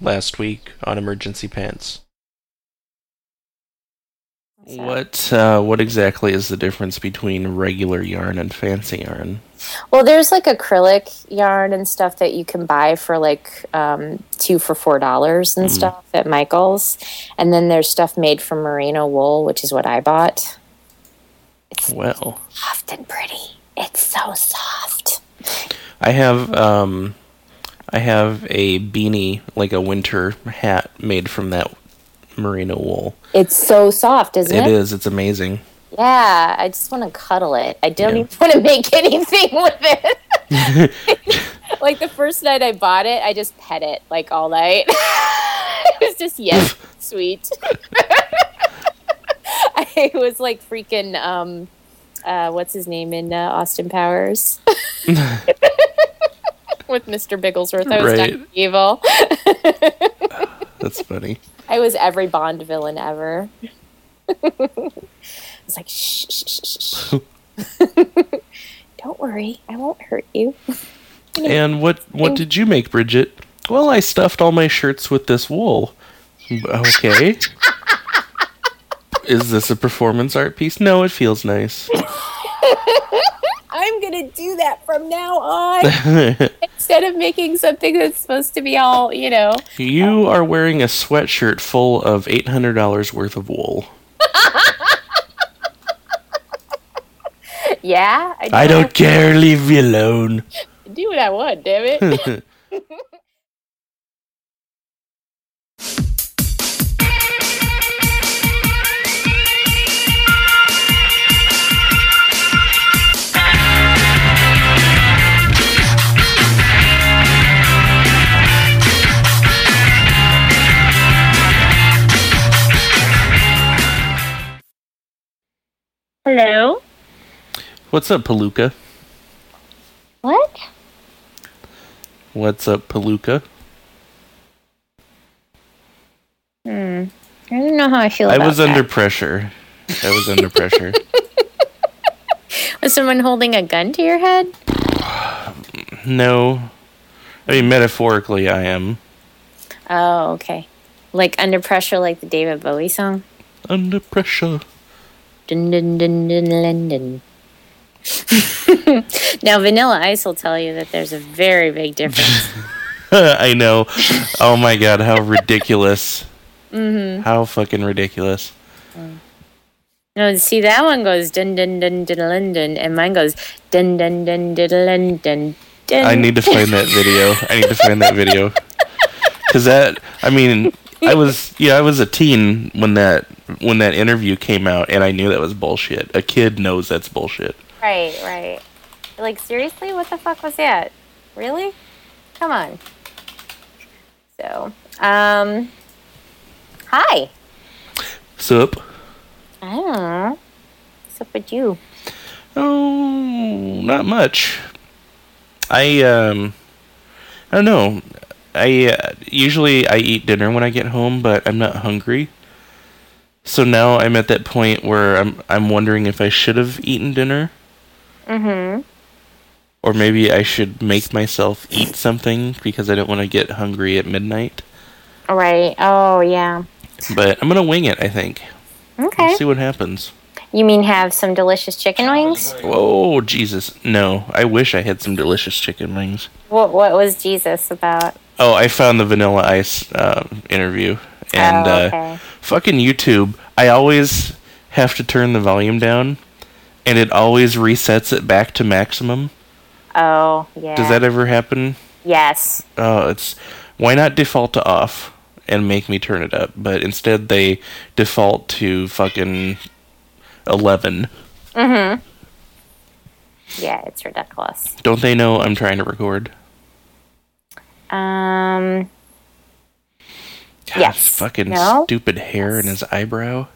last week on emergency pants. What uh, what exactly is the difference between regular yarn and fancy yarn? Well, there's like acrylic yarn and stuff that you can buy for like um, two for four dollars and Mm. stuff at Michael's, and then there's stuff made from merino wool, which is what I bought. It's well, Soft and pretty. It's so soft. I have um, I have a beanie, like a winter hat, made from that merino wool. It's so soft, isn't It it? is. It's amazing. Yeah, I just want to cuddle it. I don't Yeah. even want to make anything with it. like the first night I bought it, I just pet it like all night. it was just yes, sweet. I was like freaking um uh what's his name in uh, Austin Powers? With Mr. Bigglesworth. I was Right. Dr. Evil. That's funny. I was every Bond villain ever. I was like, shh, shh, shh, shh, shh. Don't worry, I won't hurt you. And what what did you make, Bridget? Well, I stuffed all my shirts with this wool. Okay. Is this a performance art piece? No, it feels nice. I'm gonna do that from now on. Instead of making something that's supposed to be all, you know. you are wearing a sweatshirt full of eight hundred dollars worth of wool. Yeah, I, do. I don't care. Leave me alone. Do what I want. Damn it. Hello. What's up, Palooka? What? What's up, Palooka? Hmm. I don't know how I feel I was that. under pressure. I was under pressure. Was someone holding a gun to your head? No. I mean, metaphorically, I am. Oh, okay. Like under pressure, like the David Bowie song. Under pressure. Dun, dun, dun, dun, dun, dun. now, Vanilla Ice will tell you that there's a very big difference. I know. Oh my god, how ridiculous. Mm-hmm. How fucking ridiculous. no, see that one goes dun dun dun dun dun and mine goes dun dun dun dun dun dun. dun. I need to find that video. I need to find that video. Cuz that I mean, I was yeah, I was a teen when that when that interview came out and I knew that was bullshit. A kid knows that's bullshit. Right, right. Like seriously, what the fuck was that? Really? Come on. So, um, hi. Sup? I don't know. What's up with you? Oh, not much. I um, I don't know. I uh, usually I eat dinner when I get home, but I'm not hungry. So now I'm at that point where I'm I'm wondering if I should have eaten dinner, Mm-hmm. or maybe I should make myself eat something because I don't want to get hungry at midnight. Right. Oh, yeah. But I'm gonna wing it. I think. Okay. See what happens. You mean have some delicious chicken wings? Oh Jesus! No, I wish I had some delicious chicken wings. What What was Jesus about? Oh, I found the Vanilla Ice um, interview, and oh, uh, fucking YouTube. I always have to turn the volume down, and it always resets it back to maximum. oh, yeah. Does that ever happen? Yes. Oh, it's why not default to off and make me turn it up? But instead, they default to fucking eleven. Mm-hmm. Yeah, it's ridiculous. Don't they know I'm trying to record? Um. God, Yes. fucking No? stupid hair in his eyebrow.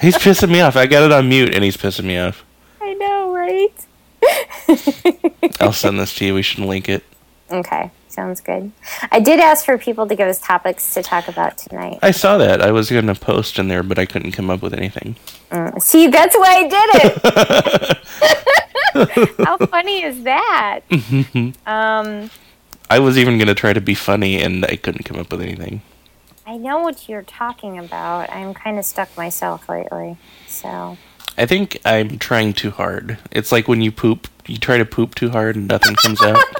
he's pissing me off. I got it on mute, and he's pissing me off. I know, right? I'll send this to you. We should link it. Okay, sounds good. I did ask for people to give us topics to talk about tonight. I saw that. I was going to post in there, but I couldn't come up with anything. Mm, See, that's why I did it. How funny is that? um, I was even gonna try to be funny, and I couldn't come up with anything. I know what you're talking about. I'm kind of stuck myself lately. So, I think I'm trying too hard. It's like when you poop, you try to poop too hard and nothing comes out.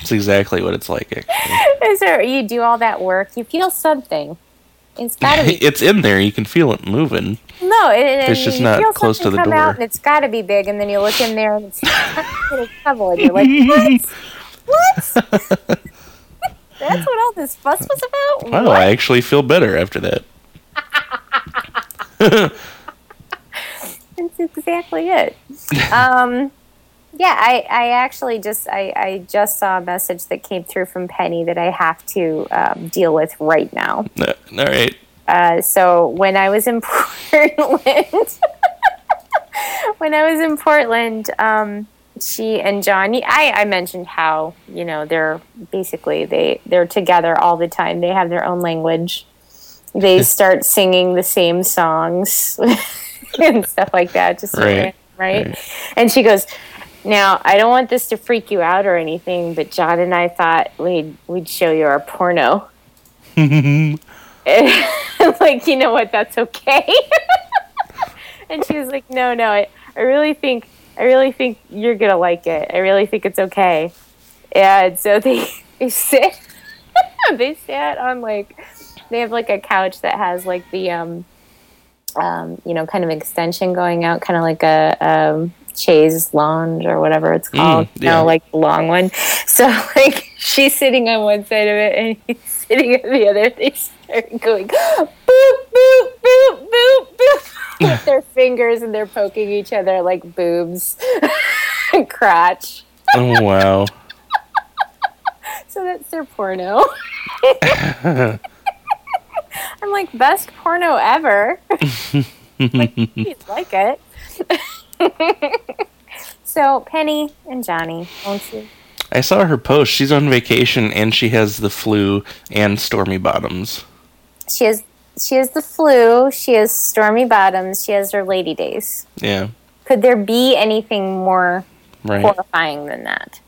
It's exactly what it's like. Actually. is there, you do all that work, you feel something. It's gotta be. it's in there. You can feel it moving. no, it, it, It's just not close to the come door. Out and it's gotta be big, and then you look in there and it's a little and you're like, what? what? That's what all this fuss was about? Wow, What? I actually feel better after that. That's exactly it. um, yeah, I, I actually just I, I just saw a message that came through from Penny that I have to um, deal with right now. Uh, All right. Uh, so when I was in Portland, when I was in Portland, um, she and John, I, I mentioned how you know they're basically they they're together all the time. They have their own language. They start singing the same songs and stuff like that. Just Right. right. Right. And she goes, "Now I don't want this to freak you out or anything, but John and I thought we'd we'd show you our porno." Like, you know what? That's okay. and she was like, no, no, I, I really think, I really think you're gonna like it. I really think it's okay. And so they they sit, they sat on like, they have like a couch that has like the um, um, you know, kind of extension going out, kind of like a um chaise lounge or whatever it's called. Mm, yeah. No, like long one. So like she's sitting on one side of it and he's sitting on the other. They start going boop boop boop boop boop with their fingers and they're poking each other like boobs, and crotch. Oh wow. So that's their porno. I'm like best porno ever. like, like it. so Penny and Johnny, won't you? I saw her post. She's on vacation and she has the flu and stormy bottoms. She has she has the flu. She has stormy bottoms. She has her lady days. Yeah. Could there be anything more Right. horrifying than that?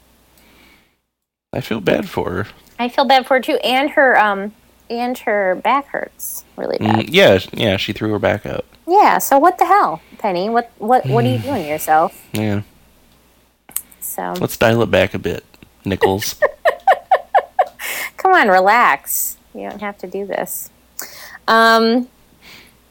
I feel bad for her. I feel bad for her too, and her um and her back hurts really bad. Mm, yeah, yeah, she threw her back out. Yeah. So what the hell, Penny? What what what are you doing to yourself? Yeah. So Let's dial it back a bit, Nichols. come on, relax. You don't have to do this. Um,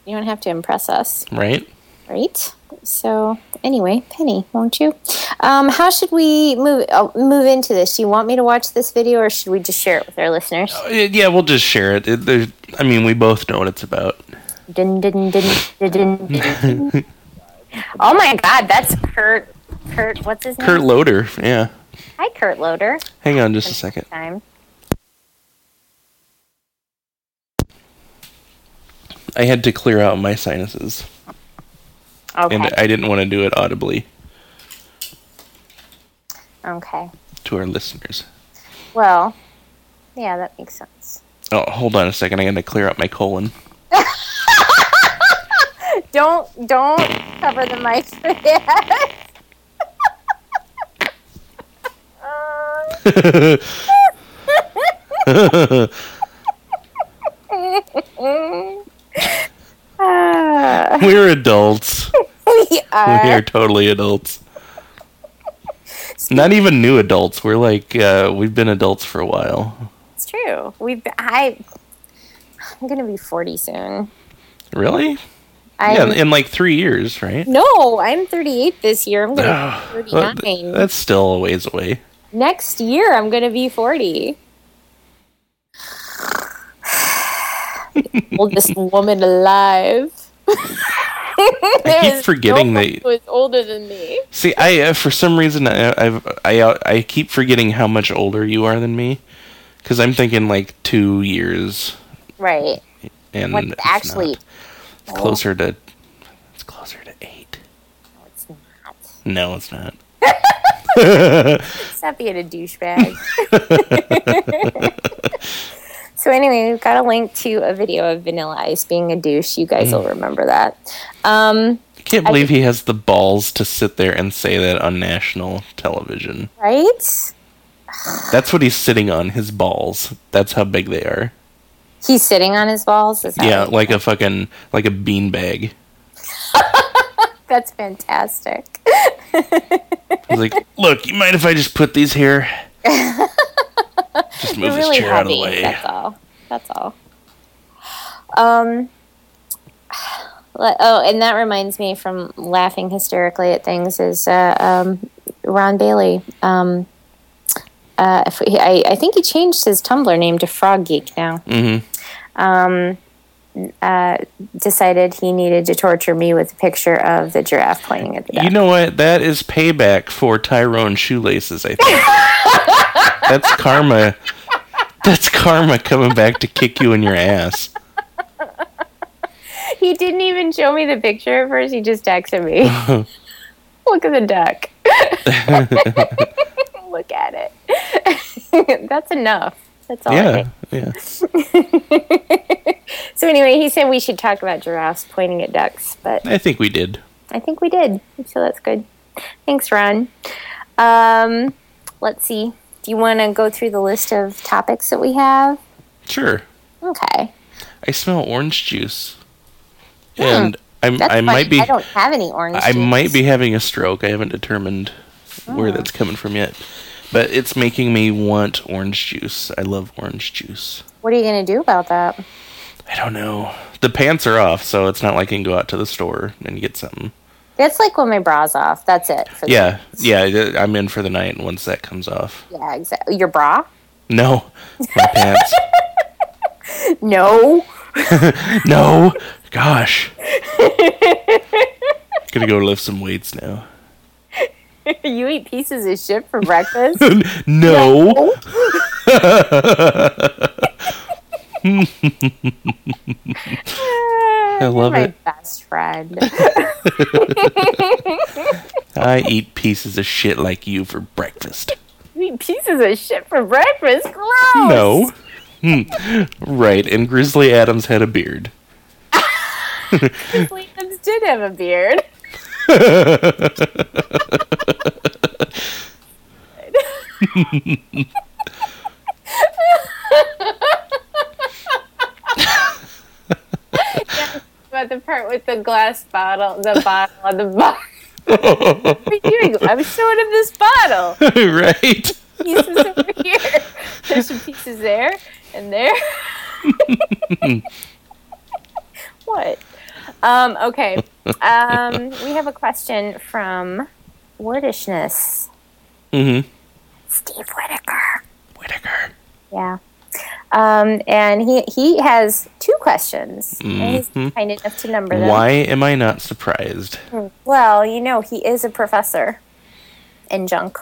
you don't have to impress us. right? Right. So anyway, Penny, won't you? Um, how should we move uh, move into this? Do you want me to watch this video, or should we just share it with our listeners? Uh, Yeah, we'll just share it. it I mean, we both know what it's about. Dun, dun, dun, oh my God, that's Kurt. Kurt, what's his name? Kurt Loder. Yeah. Hi, Kurt Loder. Hang on just a second. Time. I had to clear out my sinuses, Okay. and I didn't want to do it audibly okay. to our listeners. Well, yeah, that makes sense. Oh, hold on a second. I got to clear up my colon. Don't don't cover the mic for that. We're adults. we are. We are. totally adults. Not even new adults. We're like uh, we've been adults for a while. It's true. We've I. I'm gonna be 40 soon. Really? I'm, yeah, in like three years, right? no, I'm 38 this year. I'm gonna be Well, 39. That's still a ways away. Next year, I'm gonna be 40. Oldest woman alive. I keep forgetting that. was older than me. See, I uh, for some reason I I've, I uh, I keep forgetting how much older you are than me, because I'm thinking like two years, Right. and What's actually? It's closer to it's closer to eight. No, it's not. No, it's not. Stop being a douchebag. So anyway, we've got a link to a video of Vanilla Ice being a douche. You guys Mm. will remember that. Um, I can't believe he has the balls to sit there and say that on national television. right? That's what he's sitting on, his balls. That's how big they are. He's sitting on his balls. Is that Yeah, like a fucking like a bean bag. that's fantastic. He's like, "Look, you mind if I just put these here? Just move really chair out of the way." That's all. That's all. Um. Oh, and that reminds me from laughing hysterically at things is uh, um, Ron Bailey. Um, uh, he, I, I think he changed his Tumblr name to Frog Geek now. Mhm. Um, uh, decided he needed to torture me with a picture of the giraffe playing at the duck. You know what? That is payback for Tyrone shoelaces. I think that's karma. That's karma coming back to kick you in your ass. He didn't even show me the picture at first. He just texted me. Look at the duck. Look at it. That's enough. That's all. Yeah, yeah. So anyway, he said we should talk about giraffes pointing at ducks, but I think we did. I think we did. So that's good. Thanks, Ron. Um, let's see. Do you want to go through the list of topics that we have? Sure. Okay. I smell orange juice, and I'm, Hmm. I funny. might be. I don't have any orange. Juice. I juice. might be having a stroke. I haven't determined where Oh. that's coming from yet, but it's making me want orange juice. I love orange juice. What are you going to do about that? I don't know. The pants are off, so it's not like I can go out to the store and get something. That's like when my bra's off. That's it. Yeah, yeah. I'm in for the night once that comes off. Yeah, exactly. Your bra? No, my pants. No. No, gosh. Gonna go lift some weights now. you eat pieces of shit for breakfast? No. I love my it. best friend. I eat pieces of shit like you for breakfast. you eat pieces of shit for breakfast? Gross. No. Hmm. Right, and Grizzly Adams had a beard. Williams did have a beard. About the part with the glass bottle, the bottle on the are? I'm showing him this bottle. right? Pieces over here. There's some pieces there and there. what? Um, okay. Um, we have a question from Wordishness. Mm-hmm. Steve Whitaker. Whitaker. Yeah. Um, and he he has two questions. And he's kind enough to number them. Why am I not surprised? Well, you know, he is a professor in junk.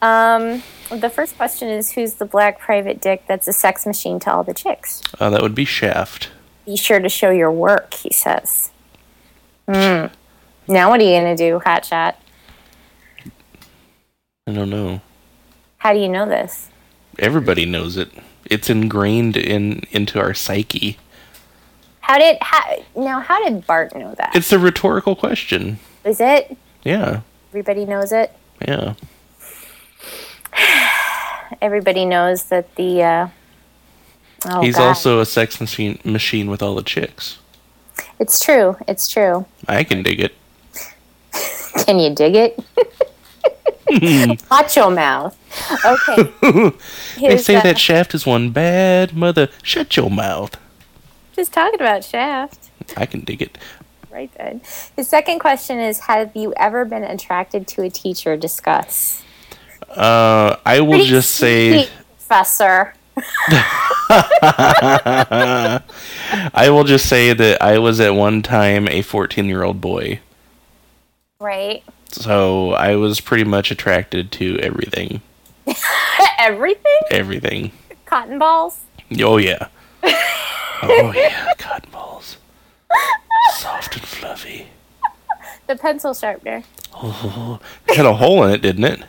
Um, the first question is Who's the black private dick that's a sex machine to all the chicks? Uh, that would be Shaft. Be sure to show your work, he says. Hmm. Now, what are you going to do, Hotshot? I don't know. How do you know this? Everybody knows it. It's ingrained in into our psyche. How did, how, now, how did Bart know that? It's a rhetorical question. Is it? Yeah. Everybody knows it? Yeah. Everybody knows that the, uh, oh, He's God. also a sex machine machine with all the chicks. It's true. It's true. I can dig it. Can you dig it? Macho mouth. Okay. They say uh, that Shaft is one bad mother. Shut your mouth. Just talking about Shaft. I can dig it. Right then. The second question is Have you ever been attracted to a teacher? Discuss. Uh, I will just say, Professor. I will just say that I was at one time a 14 year old boy. Right. So I was pretty much attracted to everything. Everything? Everything. Cotton balls? Oh, yeah. Oh, yeah. Cotton balls. Soft and fluffy. The pencil sharpener. Oh, it had a hole in it, didn't it?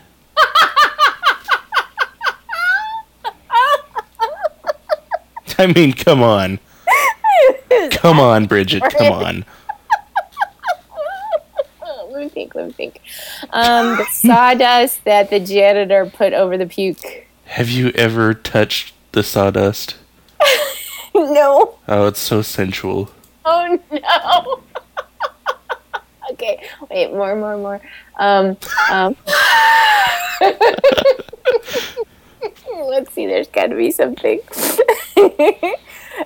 I mean, come on. Come on, Bridget. Come on. It me think. Let me think. Um, the sawdust that the janitor put over the puke. Have you ever touched the sawdust? no. Oh, it's so sensual. Oh no. okay, wait, more, more, more. Um, um. Let's see. There's got to be something.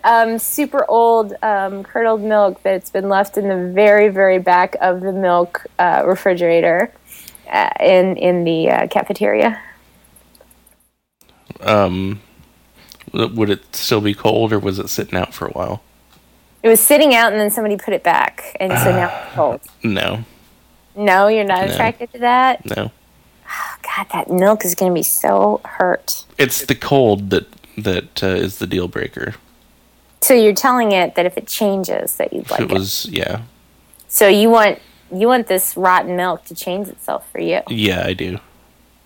Um, super old um, curdled milk that's been left in the very, very back of the milk uh, refrigerator uh, in in the uh, cafeteria. Um, would it still be cold, or was it sitting out for a while? It was sitting out, and then somebody put it back, and so now it's cold. No, No, you're not No. attracted to that. no. God, that milk is going to be so hurt. It's the cold that that uh, is the deal breaker. So you're telling it that if it changes, that you'd like it it. was, yeah, So you want you want this rotten milk to change itself for you. yeah, I do.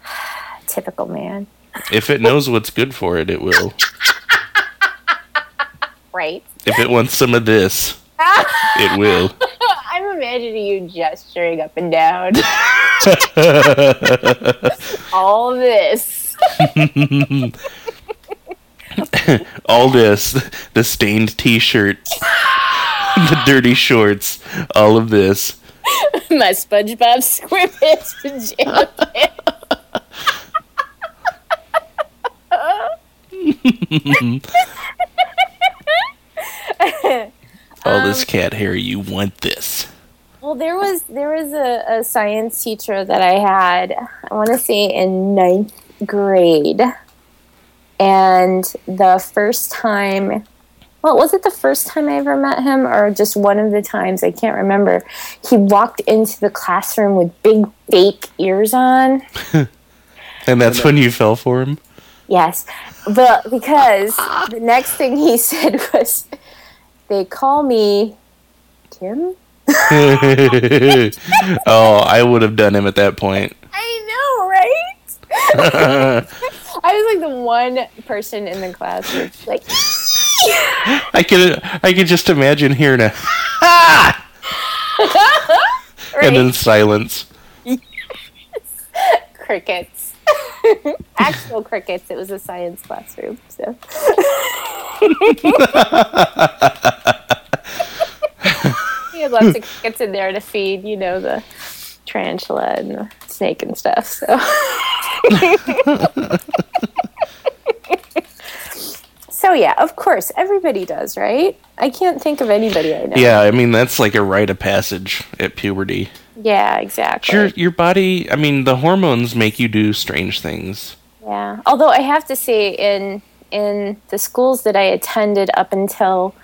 Typical man, If it knows what's good for it, it will. right? If it wants some of this, it will. I'm imagining you gesturing up and down. All this. All this, the stained T-shirt, the dirty shorts, all of this. My SpongeBob SquarePants pants. All Um, this cat hair. You want this? Well, there was there was a, a science teacher that I had. I want to say in ninth grade, and the first time. Well, was it the first time I ever met him, or just one of the times? I can't remember. He walked into the classroom with big fake ears on. And that's when you fell for him. Yes, but because the next thing he said was, "They call me Tim." oh, I would have done him at that point. I know, right? I was like the one person in the class who was like, I could, I could just imagine hearing a and then silence. crickets. Actual crickets. It was a science classroom, so. he had lots of crickets in there to feed, you know, the tarantula and snake and stuff. So. so yeah, of course, everybody does, right? I can't think of anybody I know. Yeah, I mean that's like a rite of passage at puberty. Yeah, exactly. Your your body, I mean, the hormones make you do strange things. Yeah. Although I have to say, in in the schools that I attended up until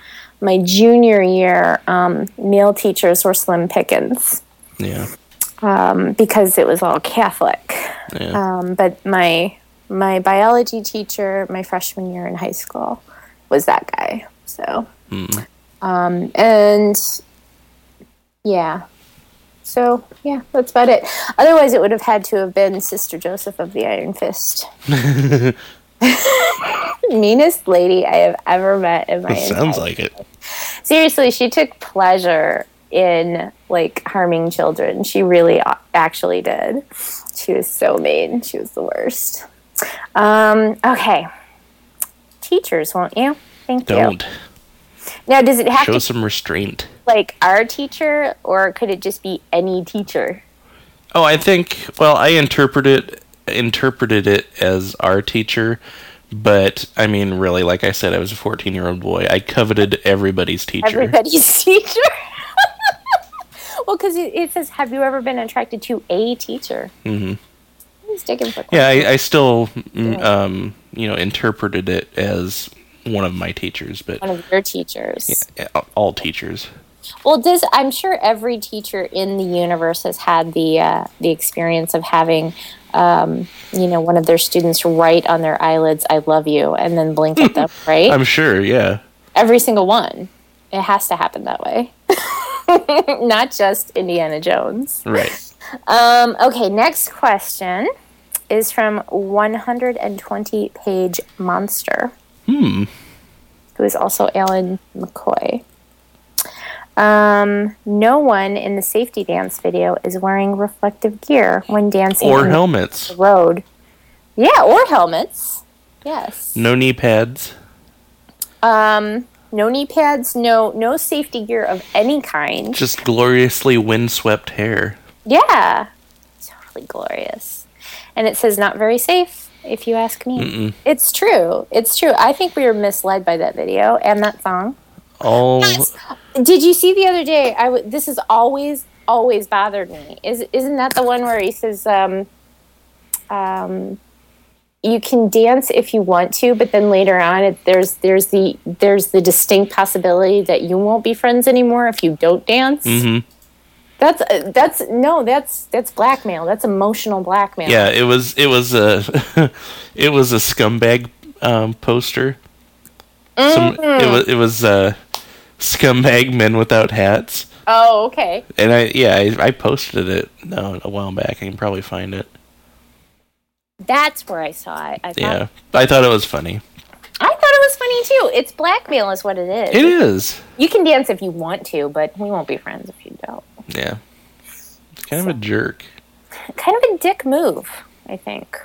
my junior year, um, male teachers were slim pickings Yeah, um, because it was all Catholic. yeah. Um, but my my biology teacher, my freshman year in high school, was that guy. So, um, and yeah. So yeah, that's about it. Otherwise, it would have had to have been Sister Joseph of the Iron Fist. Meanest lady I have ever met in my It sounds like it. seriously. She took pleasure in like harming children. She really actually did. She was so mean. She was the worst. Um, okay, teachers, won't you? Thank you. Don't Now, does it have show to show some restraint. like our teacher, or could it just be any teacher? Oh, I think. Well, I interpreted interpreted it as our teacher, but I mean, really, like I said, I was a fourteen year old boy. I coveted everybody's teacher. Everybody's teacher. Well, because it, says, "Have you ever been attracted to a teacher?" Mhm. For Yeah, I, I still, mm, um, you know, interpreted it as one of my teachers, but one of your teachers. yeah, all teachers. Well, does I'm sure every teacher in the universe has had the uh, the experience of having, um, you know, one of their students write on their eyelids "I love you" and then blink at them, right? I'm sure. Yeah. every single one. It has to happen that way, not just Indiana Jones. Right. Um, okay, next question is from 120 page monster. Hmm. Who is also Alan McCoy. Um, no one in the safety dance video is wearing reflective gear when dancing Or helmets. the road. Yeah, or helmets. Yes. No knee pads. Um, no knee pads, no no safety gear of any kind. Just gloriously windswept hair. Yeah, totally glorious. And it says not very safe, if you ask me. Mm-mm. It's true. It's true. I think we were misled by that video and that song. All Did you see the other day? I w- this has always always bothered me. Is isn't that the one where he says, um, um, you can dance if you want to, but then later on, it, there's there's the there's the distinct possibility that you won't be friends anymore if you don't dance. Mm-hmm. That's uh, that's no, that's that's blackmail. That's emotional blackmail. Yeah, it was it was a it was a scumbag um, poster. Some it was it was uh, scumbag men without hats, Oh, okay. and I yeah I, I posted it no a while back. I can probably find it. That's where I saw it. I thought, Yeah, I thought it was funny. I thought it was funny too. It's blackmail, is what it is. It is. You can dance if you want to, but we won't be friends if you don't. Yeah, it's kind of a jerk. Kind of a dick move, I think.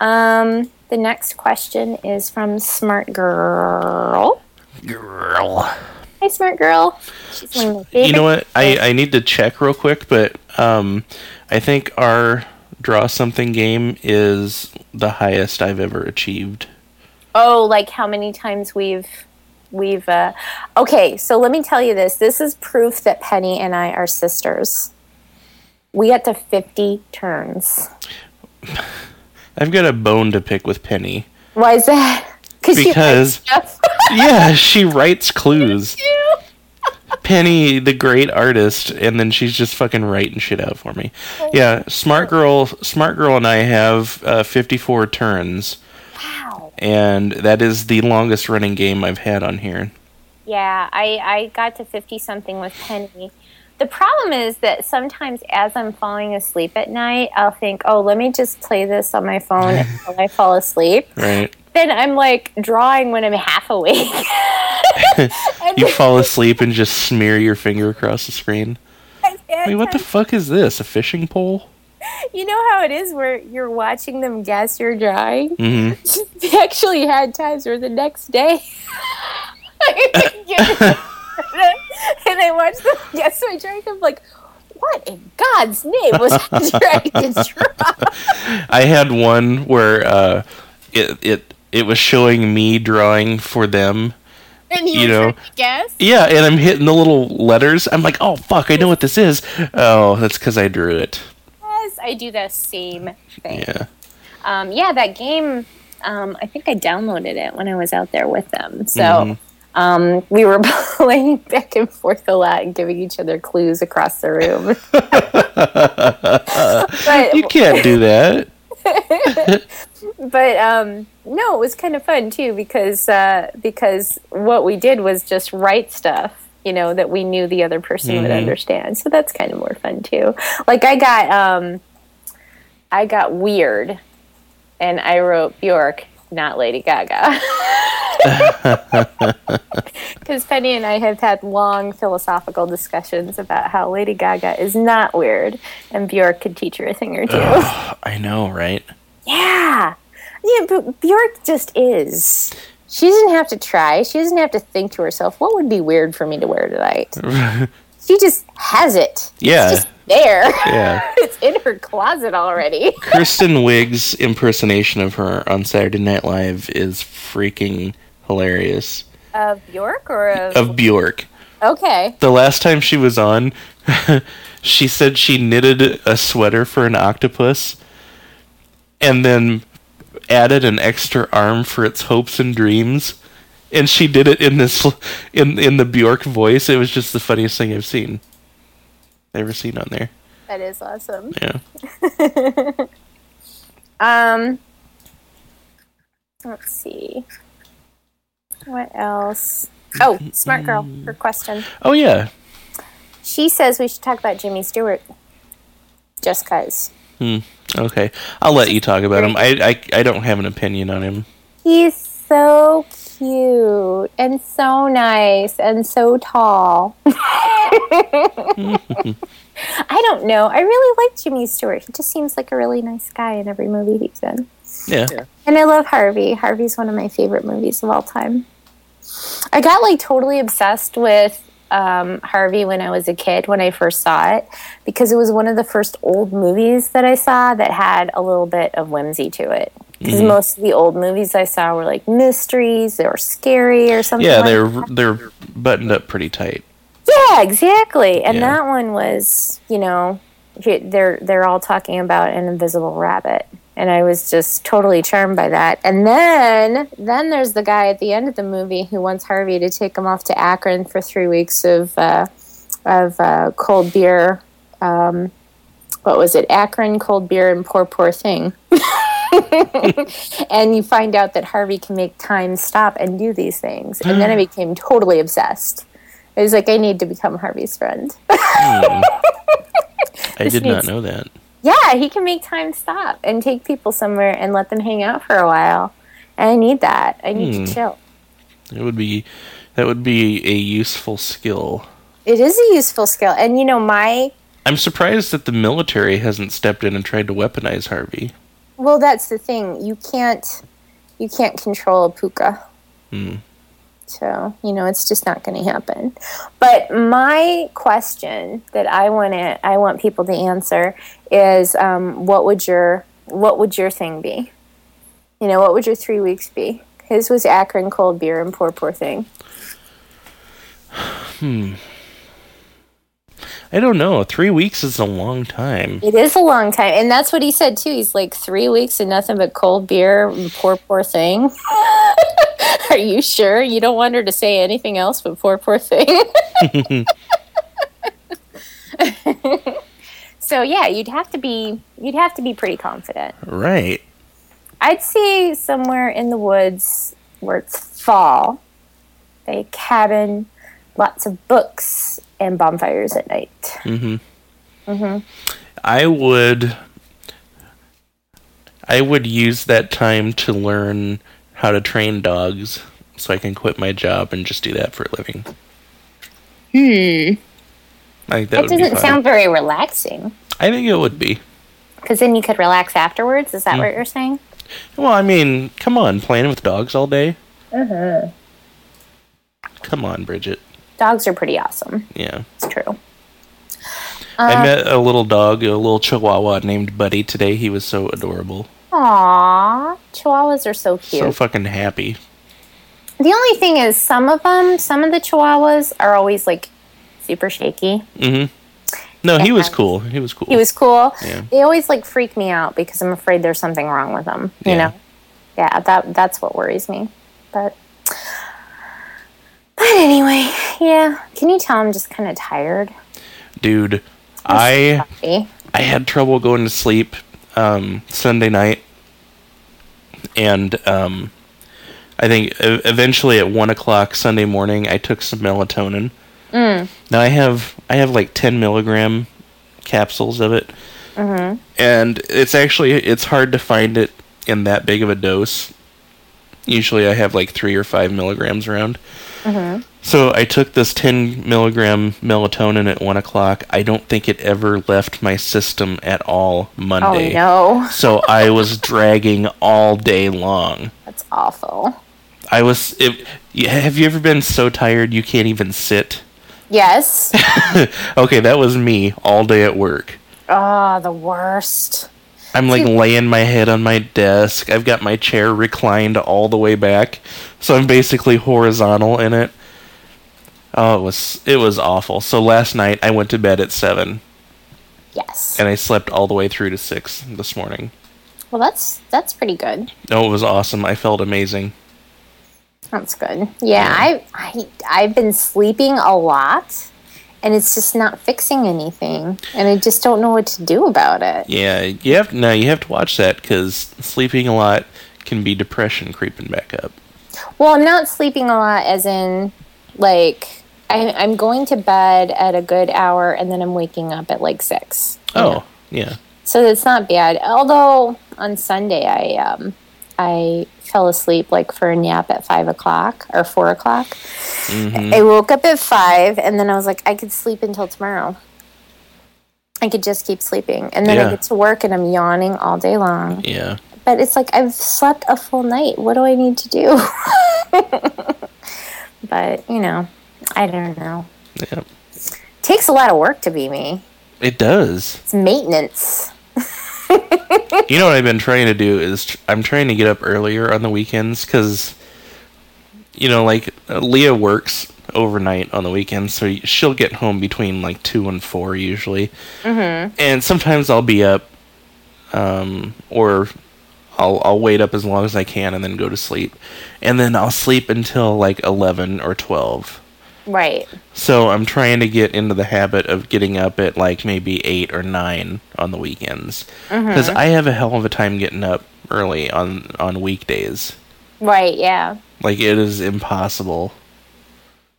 Um, the next question is from Smart Girl. Girl. Hi, Smart Girl. She's one of my You know what? I, I need to check real quick, but um, I think our draw something game is the highest I've ever achieved. Oh, like how many times we've we've uh okay, so let me tell you this. This is proof that Penny and I are sisters. We got to 50 turns. I've got a bone to pick with Penny. Why is that? Because-. Yeah, she writes clues. Penny, the great artist, and then she's just fucking writing shit out for me. Yeah, smart girl, smart girl, and I have uh, 54 turns, wow. and that is the longest running game I've had on here. Yeah, I, I got to 50 something with Penny. The problem is that sometimes as I'm falling asleep at night, I'll think, oh, let me just play this on my phone until I fall asleep. Right? Then I'm like drawing when I'm half awake. You fall asleep and just smear your finger across the screen. Wait, what the fuck is this? A fishing pole? You know how it is where you're watching them guess your drawing? hmm They actually had times where the next day and I watched them guess my drawing. I'm like, what in God's name was I trying to draw? I had one where uh, it it it was showing me drawing for them. And you, You know. guess? Yeah, and I'm hitting the little letters. I'm like, oh fuck, I know what this is. Oh, that's because I drew it. Yes, I do the same thing. Yeah. Um, yeah, that game. Um, I think I downloaded it when I was out there with them. So Mhm. um, we were playing back and forth a lot and giving each other clues across the room. but You can't do that. but um, no, it was kind of fun too because uh, because what we did was just write stuff, you know, that we knew the other person would Mhm. understand. So that's kind of more fun too. Like I got um, I got weird, and I wrote Bjork, not Lady Gaga. Because Penny and I have had long philosophical discussions about how Lady Gaga is not weird, and Bjork could teach her a thing or two. I know, right? Yeah. Yeah, but Bjork just is. She doesn't have to try. She doesn't have to think to herself, what would be weird for me to wear tonight? she just has it. Yeah. It's just there. Yeah. it's in her closet already. Kristen Wiig's impersonation of her on Saturday Night Live is freaking hilarious. Of Bjork or of. Of Bjork. okay. The last time she was on, she said she knitted a sweater for an octopus and then added an extra arm for its hopes and dreams. And she did it in this in in the Bjork voice. It was just the funniest thing I've seen. Ever seen on there. That is awesome. Yeah. Um. Let's see. What else? Oh, smart girl. Her question. Oh yeah. She says we should talk about Jimmy Stewart. Just cause. Hmm. Okay. I'll let you talk about him. I, I I don't have an opinion on him. He's so cute and so nice and so tall. I don't know. I really like Jimmy Stewart. He just seems like a really nice guy in every movie he's in. Yeah. And I love Harvey. Harvey's one of my favorite movies of all time. I got like totally obsessed with um, Harvey when I was a kid when I first saw it because it was one of the first old movies that I saw that had a little bit of whimsy to it. Because most of the old movies I saw were like mysteries, they were scary or something. Yeah, like they're that. they're buttoned up pretty tight. Yeah, exactly. And Yeah. that one was, you know, they're they're all talking about an invisible rabbit, and I was just totally charmed by that. And then then there's the guy at the end of the movie who wants Harvey to take him off to Akron for three weeks of uh, of uh, cold beer. Um, what was it? Akron cold beer and poor poor thing. and you find out that Harvey can make time stop and do these things. And then I became totally obsessed. I was like, I need to become Harvey's friend. I did not know that. Yeah, he can make time stop and take people somewhere and let them hang out for a while. And I need that. I need Hmm. to chill. It would be that would be a useful skill. It is a useful skill. And you know, my I'm surprised that the military hasn't stepped in and tried to weaponize Harvey. well, that's the thing. You can't you can't control a pooka. Hmm. So, you know, it's just not going to happen. But my question that I want to I want people to answer is um, what would your what would your thing be? You know, what would your 3 weeks be? His was Akron cold beer and poor poor thing. I don't know. Three weeks is a long time. It is a long time. And that's what he said too. He's like 3 weeks and nothing but cold beer and poor poor thing. Are you sure? You don't want her to say anything else but poor poor thing? so yeah, you'd have to be you'd have to be pretty confident. Right. I'd say somewhere in the woods where it's fall, a cabin, lots of books, and bonfires at night. Mm-hmm. I would. I would use that time to learn how to train dogs, so I can quit my job and just do that for a living. Hmm. I think that, That would doesn't fun. sound very relaxing. I think it would be. Because then you could relax afterwards. Is that Mm. what you're saying? Well, I mean, come on, playing with dogs all day. Uh-huh. Come on, Bridget. Dogs are pretty awesome. Yeah. It's true. I Uh, met a little dog, a little chihuahua named Buddy today. He was so adorable. Aw, Chihuahuas are so cute. So fucking happy. the only thing is, some of them, some of the Chihuahuas are always like super shaky. Mm-hmm. No, he was cool. He was cool. He was cool. Yeah. They always like freak me out because I'm afraid there's something wrong with them. You Yeah. know? Yeah, that that's what worries me. But but anyway, yeah. Can you tell I'm just kind of tired? Dude, I Sorry. I had trouble going to sleep um, Sunday night, and um, I think e- eventually at one o'clock Sunday morning I took some melatonin. Mm. Now I have I have like ten milligram capsules of it, Mm-hmm. and it's actually it's hard to find it in that big of a dose. Usually I have like three or five milligrams around. Mm-hmm. So I took this 10 milligram melatonin at 1 o'clock. I don't think it ever left my system at all Monday. Oh no, So I was dragging all day long. that's awful. I was. It, have you ever been so tired you can't even sit? Yes. okay, that was me all day at work. oh, the worst. I'm like laying my head on my desk. I've got my chair reclined all the way back, so I'm basically horizontal in it. Oh, it was it was awful. So last night I went to bed at seven, Yes. and I slept all the way through to six this morning. Well, that's that's pretty good. Oh, it was awesome. I felt amazing. That's good. Yeah, I, I I've been sleeping a lot, and it's just not fixing anything, and I just don't know what to do about it. Yeah, you have now you have to watch that because sleeping a lot can be depression creeping back up. Well, I'm not sleeping a lot, as in, like, I, I'm going to bed at a good hour, and then I'm waking up at like six. you know? Oh, yeah. So it's not bad. Although on Sunday I um I fell asleep like for a nap at five o'clock or four o'clock. Mm-hmm. I woke up at five, and then I was like, I could sleep until tomorrow. I could just keep sleeping, and then Yeah. I get to work, and I'm yawning all day long. Yeah. But it's like I've slept a full night. What do I need to do? but you know, I don't know. Yeah. takes a lot of work to be me. It does. It's maintenance. You know what I've been trying to do is tr- I'm trying to get up earlier on the weekends because, you know, like uh, Leah works overnight on the weekends, so she'll get home between like two and four usually, mm-hmm. and sometimes I'll be up, um, or I'll I'll wait up as long as I can and then go to sleep, and then I'll sleep until like eleven or twelve. Right. So I'm trying to get into the habit of getting up at like maybe eight or nine on the weekends mm-hmm. because I have a hell of a time getting up early on on weekdays. Right. Yeah. Like it is impossible.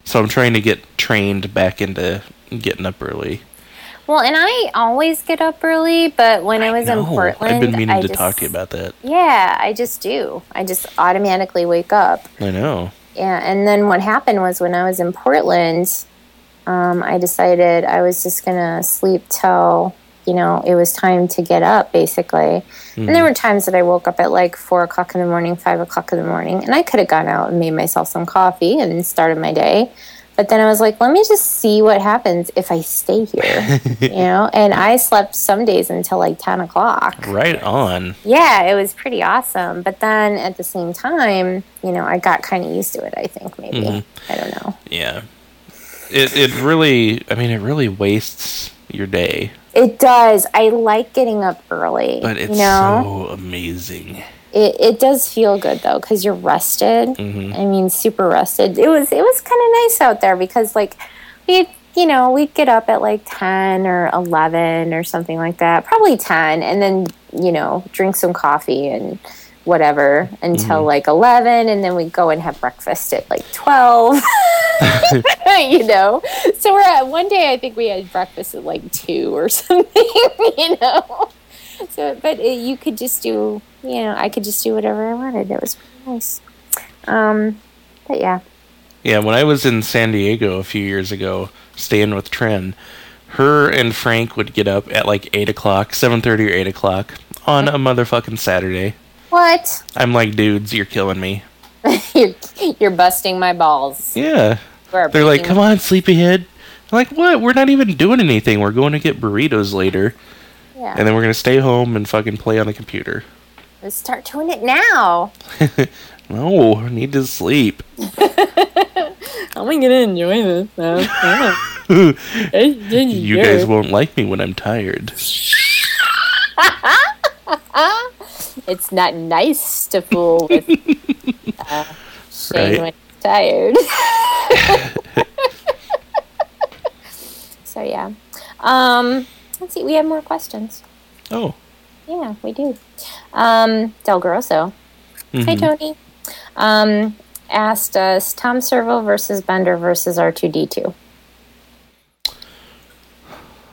So I'm trying to get trained back into getting up early. Well, and I always get up early, but when I was in Portland, I've been meaning I to just- talk to you about that. Yeah, I just do. I just automatically wake up. I know. Yeah, and then what happened was when I was in Portland, um, I decided I was just gonna sleep till you know it was time to get up, basically. And there were times that I woke up at like four o'clock in the morning, five o'clock in the morning, and I could have gone out and made myself some coffee and started my day. But then I was like, let me just see what happens if I stay here, you know. And I slept some days until like ten o'clock. Right on. Yeah, it was pretty awesome. But then at the same time, you know, I got kind of used to it, I think, maybe. Mm-hmm. I don't know. Yeah. It it really I mean it really wastes your day, It does. I like getting up early. but it's you know, so amazing. It, it does feel good though because you're rested. Mm-hmm. I mean, super rested. It was it was kind of nice out there because like we you know we'd get up at like ten or eleven or something like that, probably ten, and then you know drink some coffee and whatever until Mm-hmm. like 11 and then we go and have breakfast at like 12 you know so we're at one day i think we had breakfast at like 2 or something you know so but it, you could just do you know i could just do whatever i wanted it was pretty nice um but yeah Yeah, when I was in San Diego a few years ago, staying with Tren, her and Frank would get up at like eight o'clock, seven thirty or eight o'clock on a motherfucking Saturday. what I'm like, dudes, you're killing me. you're, you're busting my balls Yeah, We're they're like, come on, sleepyhead. I'm like, what? We're not even doing anything. We're going to get burritos later, yeah and then we're gonna stay home and fucking play on the computer. let's start doing it now No, I need to sleep. i'm gonna enjoy this You guys won't like me when I'm tired. it's not nice to fool with uh, Shane Right. when he's tired. so yeah. Um, let's see. We have more questions. Oh, Yeah, we do. Um, Del Grosso. Hi, mhm. Tony. Um, asked us Tom Servo versus Bender versus R two D two.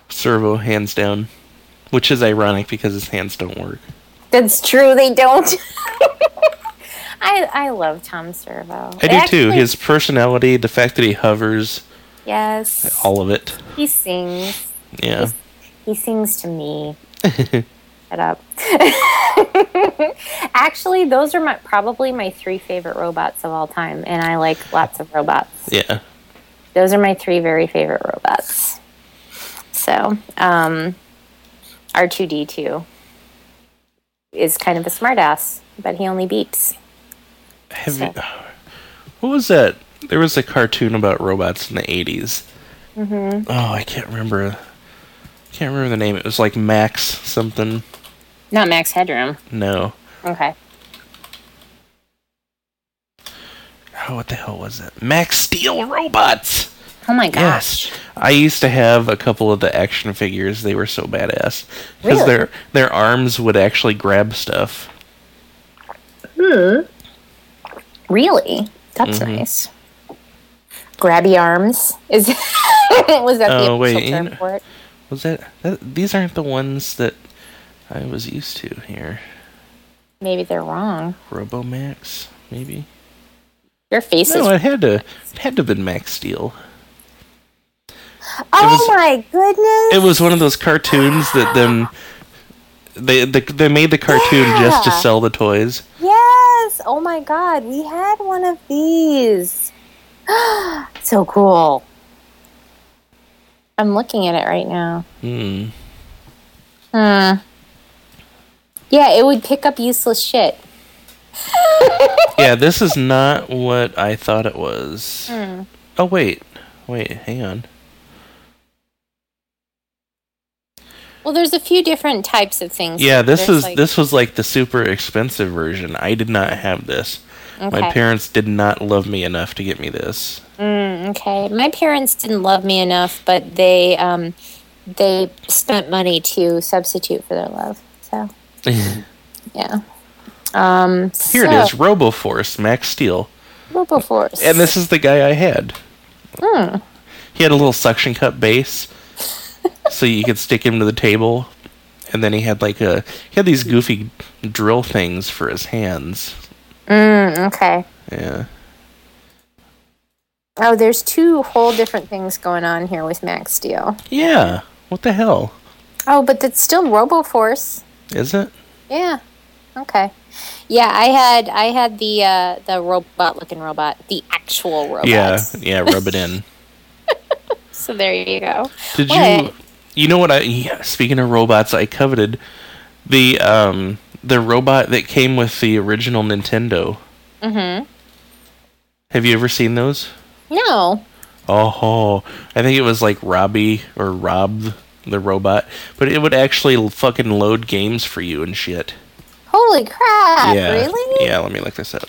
servo hands down, which is ironic because his hands don't work. That's true. They don't. I I love Tom Servo. I do too. His personality, the fact that he hovers, yes. all of it. He sings. Yeah. He sings to me. Shut up. Actually, those are my probably my three favorite robots of all time, and I like lots of robots. Yeah. Those are my three very favorite robots. So, um, R two D two is kind of a smartass, but he only beeps. Have So- you, what was that? There was a cartoon about robots in the 80s. Mm-hmm. Oh, I can't remember. Can't remember the name. It was like Max something. Not Max Headroom. No. Okay. Oh, what the hell was it? Max Steel robots. Oh my gosh. Yes, I used to have a couple of the action figures. They were so badass because Really? their their arms would actually grab stuff. Hmm. Really? That's Mm-hmm. nice. Grabby arms is was that the Oh, official wait, term you know- for it? Was that, that? These aren't the ones that I was used to here. maybe they're wrong. Robomax, maybe. Your face No, is. it had to it had to have been Max Steel. oh was- my goodness! It was one of those cartoons that then they they, they made the cartoon just to sell the toys. Yes! Oh my god, we had one of these. so cool. I'm looking at it right now. Hmm. Hmm. Yeah, it would pick up useless shit. Yeah, this is not what I thought it was. Hmm. Oh wait, wait, hang on. Well, there's a few different types of things. Yeah, this is like- this was like the super expensive version. I did not have this. My parents did not love me enough to get me this. Mm, okay. My parents didn't love me enough, but they um, they spent money to substitute for their love. So yeah. Um, Here it so- is, RoboForce Max Steel, RoboForce. and this is the guy I had. Hmm. He had a little suction cup base, so you could stick him to the table, and then he had like a he had these goofy drill things for his hands. Mm, okay. Yeah. Oh, there's two whole different things going on here with Max Steel. Yeah. What the hell? Oh, but that's still RoboForce. Is it? Yeah. Okay. Yeah, I had I had the uh, the robot looking robot, the actual robot. Yeah. Yeah. Rub it in. So there you go. Did What? you? You know what? I yeah, speaking of robots, I coveted the um the robot that came with the original Nintendo. Mm-hmm. Have you ever seen those? No. Oh, I think it was like Robbie or Rob the robot, but it would actually fucking load games for you and shit. Holy crap! yeah. Really? Yeah. Let me look this up.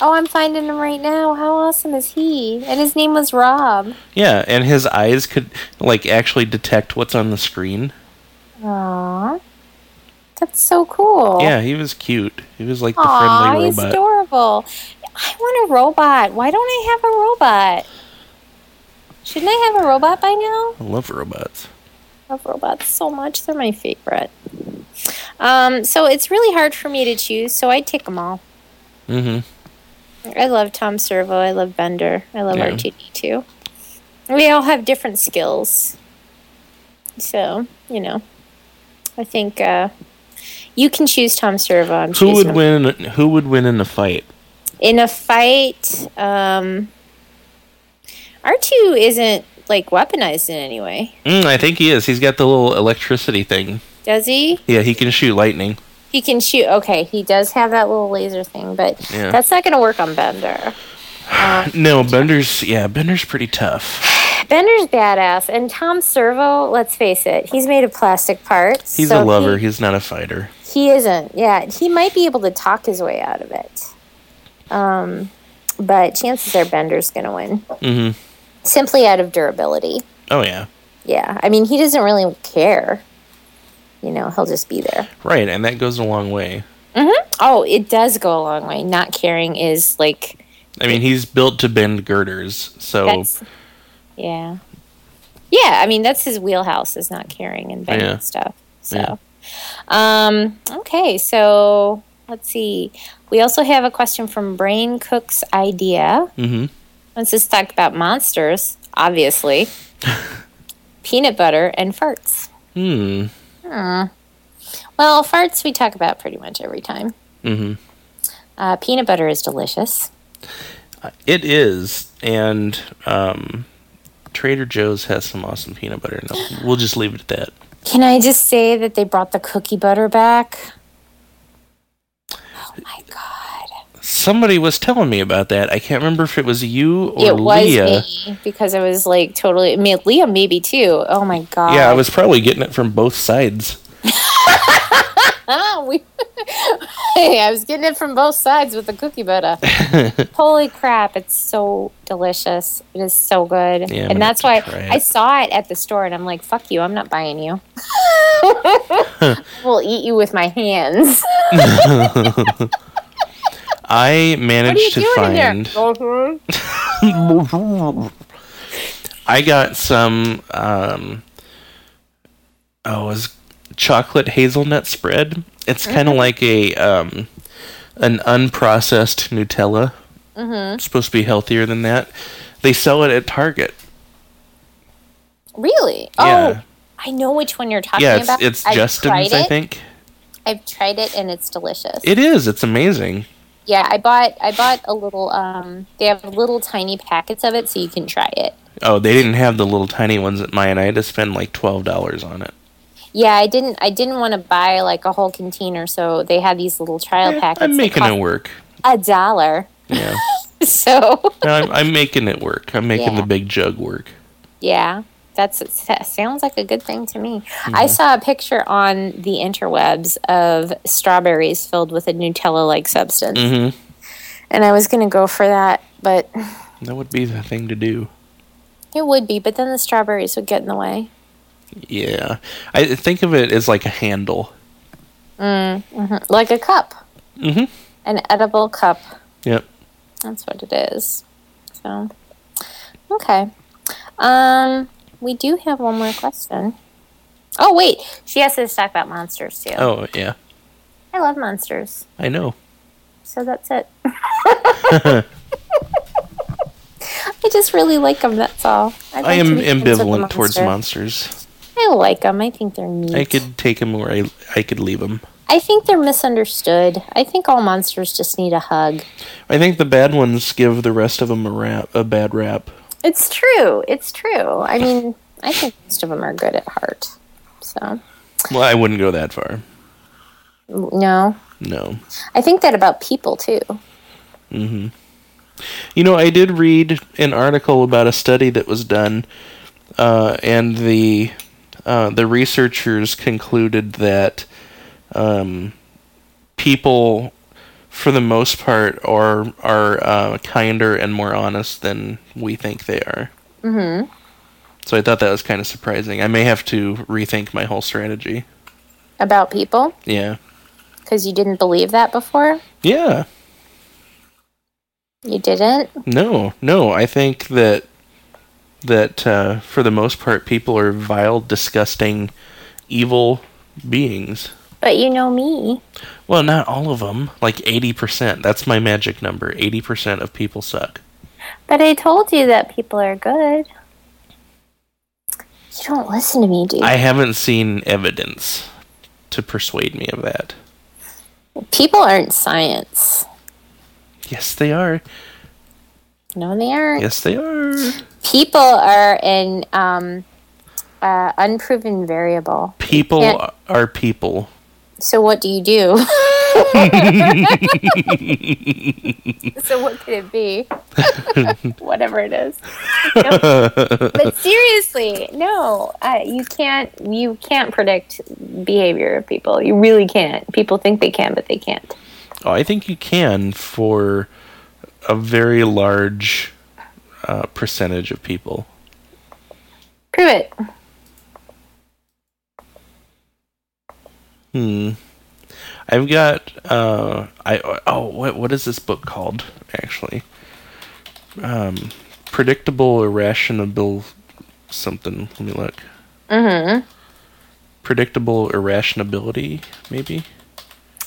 Oh, I'm finding him right now. How awesome is he? And his name was Rob. Yeah, and his eyes could like actually detect what's on the screen. Aww. That's so cool. Yeah, he was cute. He was like the Aw, friendly he's robot. adorable. I want a robot. Why don't I have a robot? Shouldn't I have a robot by now? I love robots. I love robots so much. They're my favorite. Um, so it's really hard for me to choose, so I take them all. Mm-hmm. I love Tom Servo. I love Bender. I love Yeah. R2D2. We all have different skills. So, you know, I think uh, you can choose Tom Servo. I'm Who would him. win? Who would win in a fight? In a fight, um, R2 isn't like weaponized in any way. Mm, I think he is. He's got the little electricity thing. Does he? Yeah, he can shoot lightning. He can shoot. Okay, he does have that little laser thing, but Yeah. that's not going to work on Bender. No, Bender's. Yeah, Bender's pretty tough. Bender's badass, and Tom Servo. Let's face it, he's made of plastic parts. He's so a lover. He, He's not a fighter. He isn't. Yeah, he might be able to talk his way out of it. Um, but chances are Bender's going to win Mm-hmm. simply out of durability. Oh yeah. Yeah, I mean he doesn't really care. You know, he'll just be there. Right, and that goes a long way. Oh, it does go a long way. Not caring is like I mean, he's built to bend girders, so that's yeah, yeah. I mean that's his wheelhouse is not caring and bending Yeah. stuff. So, Yeah. Um, okay. So let's see. We also have a question from Brain Cook's Idea. hmm Let's just talk about monsters. Obviously, peanut butter and farts. Hmm. Hmm. Well, farts we talk about pretty much every time. hmm Uh, peanut butter is delicious. It is, and um, Trader Joe's has some awesome peanut butter. No, we'll just leave it at that. Can I just say that they brought the cookie butter back? Oh my god. Somebody was telling me about that. I can't remember if it was you or it was Leah. me because I was like totally. I mean, Leah maybe too. Oh my god. Yeah, I was probably getting it from both sides. We. hey, I was getting it from both sides with the cookie butter. Holy crap! It's so delicious. It is so good, Yeah, and that's why I saw it at the store, and I'm like, "Fuck you! I'm not buying you. I will eat you with my hands." I What are you managed to find. I got some. Um, oh, it was chocolate hazelnut spread. It's kind of like a um, an unprocessed Nutella. Mm-hmm. supposed to be healthier than that. They sell it at Target. Really? Yeah. Oh, I know which one you're talking Yeah, it's, about. it's I've Justin's, I think. I've tried it and it's delicious. It is. It's amazing. yeah, I bought I bought a little. Um, they have little tiny packets of it, so you can try it. Oh, they didn't have the little tiny ones at mine. I had to spend like twelve dollars on it. Yeah, I didn't. I didn't want to buy like a whole container, so they had these little trial Eh, packets. I'm making it work. A dollar. Yeah, So No, I'm, I'm making it work. I'm making Yeah. the big jug work. yeah, that's that sounds like a good thing to me. Mm-hmm. I saw a picture on the interwebs of strawberries filled with a Nutella-like substance, mm-hmm. and I was gonna go for that, but That would be the thing to do. it would be. But then the strawberries would get in the way. Yeah, I think of it as like a handle. like a cup, hmm an edible cup. Yep. That's what it is. So, okay. Um, we do have one more question. Oh wait, she has to talk about monsters too. Oh yeah, I love monsters, I know. so that's it. I just really like them. That's all. I'd I like to am ambivalent towards monsters. I like them. I think they're neat. I could take them or I, I could leave them. I think they're misunderstood. I think all monsters just need a hug. I think the bad ones give the rest of them a rap, a bad rap. It's true. It's true. I mean, I think most of them are good at heart. So, Well, I wouldn't go that far. no. No. I think that about people too. Mhm. You know, I did read an article about a study that was done, uh, and the uh, the researchers concluded that um, people, for the most part, are are uh, kinder and more honest than we think they are. Mm-hmm. So I thought that was kind of surprising. I may have to rethink my whole strategy. About people? Yeah. Because you didn't believe that before? Yeah. You didn't? No, no. I think that that uh, for the most part, people are vile, disgusting, evil beings. But you know me. Well, not all of them. Like eighty percent. That's my magic number. Eighty percent of people suck. But I told you that people are good. You don't listen to me, dude. I haven't seen evidence to persuade me of that. people aren't science. Yes, they are. No, they aren't. Yes, they are. People are an um, uh, unproven variable. People are people. So what do you do? so what could it be? Whatever it is. No. But seriously, no, uh, you can't. You can't predict behavior of people. You really can't. People think they can, but they can't. Oh, I think you can for a very large uh, percentage of people. Prove it. Hmm. I've got uh I oh what what is this book called actually? Um predictable irrational something. Let me look. Mm-hmm. Predictable irrationability maybe?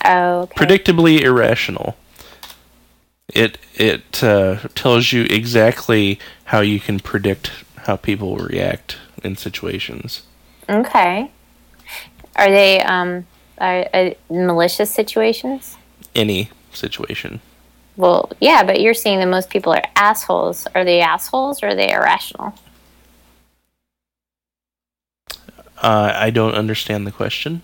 Okay. Predictably irrational. It it uh, tells you exactly how you can predict how people will react in situations. okay. Are they um are, are malicious situations? Any situation. Well, yeah, but you're saying that most people are assholes. Are they assholes or are they irrational? Uh, I don't understand the question.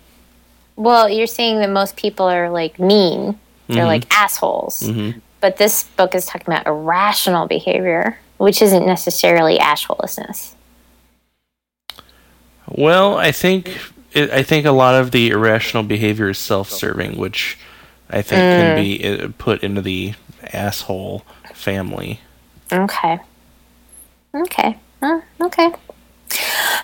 Well, you're saying that most people are like mean. They're Mhm. like assholes. Mhm. But this book is talking about irrational behavior, which isn't necessarily assholelessness. Well, I think I think a lot of the irrational behavior is self-serving, which I think can be uh, put into the asshole family. Okay. Okay. Okay.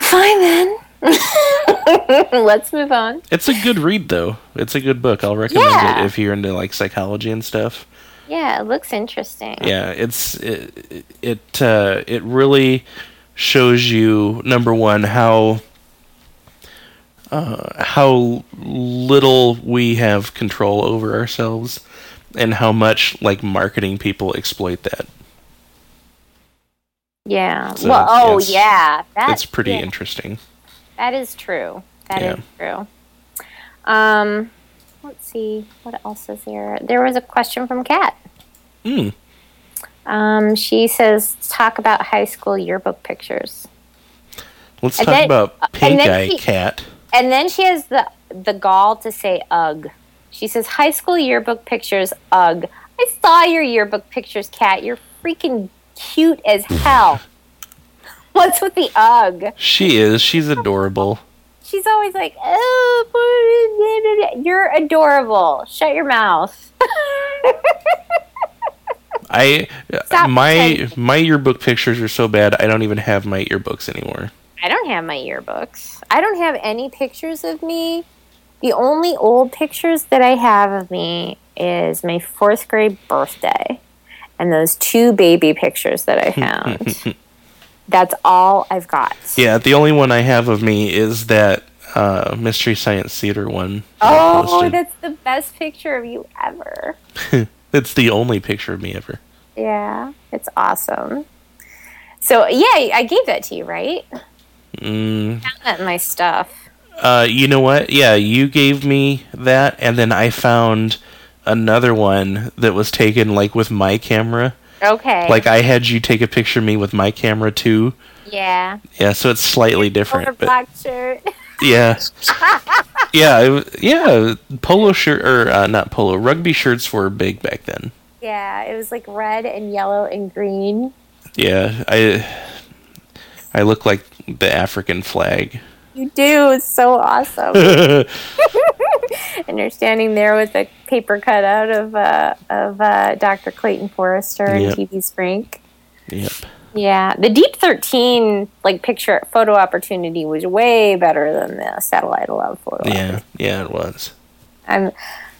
Fine then. Let's move on. It's a good read, though. It's a good book. I'll recommend Yeah. it if you're into like psychology and stuff. Yeah, it looks interesting. Yeah, it's it it uh, it really shows you number one how uh, how little we have control over ourselves, and how much like marketing people exploit that. Yeah. So, well, oh yes. yeah. That, It's pretty yeah, interesting. That is true. That is Yeah. true. Um, let's see what else is there. There was a question from Kat. Mm. Um, she says, "Talk about high school yearbook pictures." Let's And talk then- about Pink Eye Cat. And then she has the the gall to say "ugh." She says, "High school yearbook pictures, ugh." I saw your yearbook pictures, Kat. You're freaking cute as hell. What's with the ugh? She is. She's adorable. She's always like, "Oh, you're adorable." Shut your mouth. I Stop my pretending. my yearbook pictures are so bad. I don't even have my yearbooks anymore. I don't have my yearbooks. I don't have any pictures of me. The only old pictures that I have of me is my fourth grade birthday and those two baby pictures that I found. That's all I've got. Yeah, the only one I have of me is that uh, Mystery Science Theater one. Oh, that's the best picture of you ever. it's the only picture of me ever. Yeah, it's awesome. So, yeah, I gave that to you, right? Mm, Found that in my stuff. uh, you know what? Yeah, you gave me that, and then I found another one that was taken like with my camera. Okay. Like I had you take a picture of me with my camera too. yeah. Yeah, so it's slightly different, but black shirt. yeah, yeah, it, yeah. Polo shirt or uh, not polo, rugby shirts were big back then. Yeah, it was like red and yellow and green. Yeah, I I look like the African flag. You do. It's so awesome. and you're standing there with a paper cutout of uh, of uh, Dr. Clayton Forrester and Yep. TV's Frank. Yep. Yeah, the Deep Thirteen like picture photo opportunity was way better than the Satellite Love photo. Yeah, yeah, it was. I'm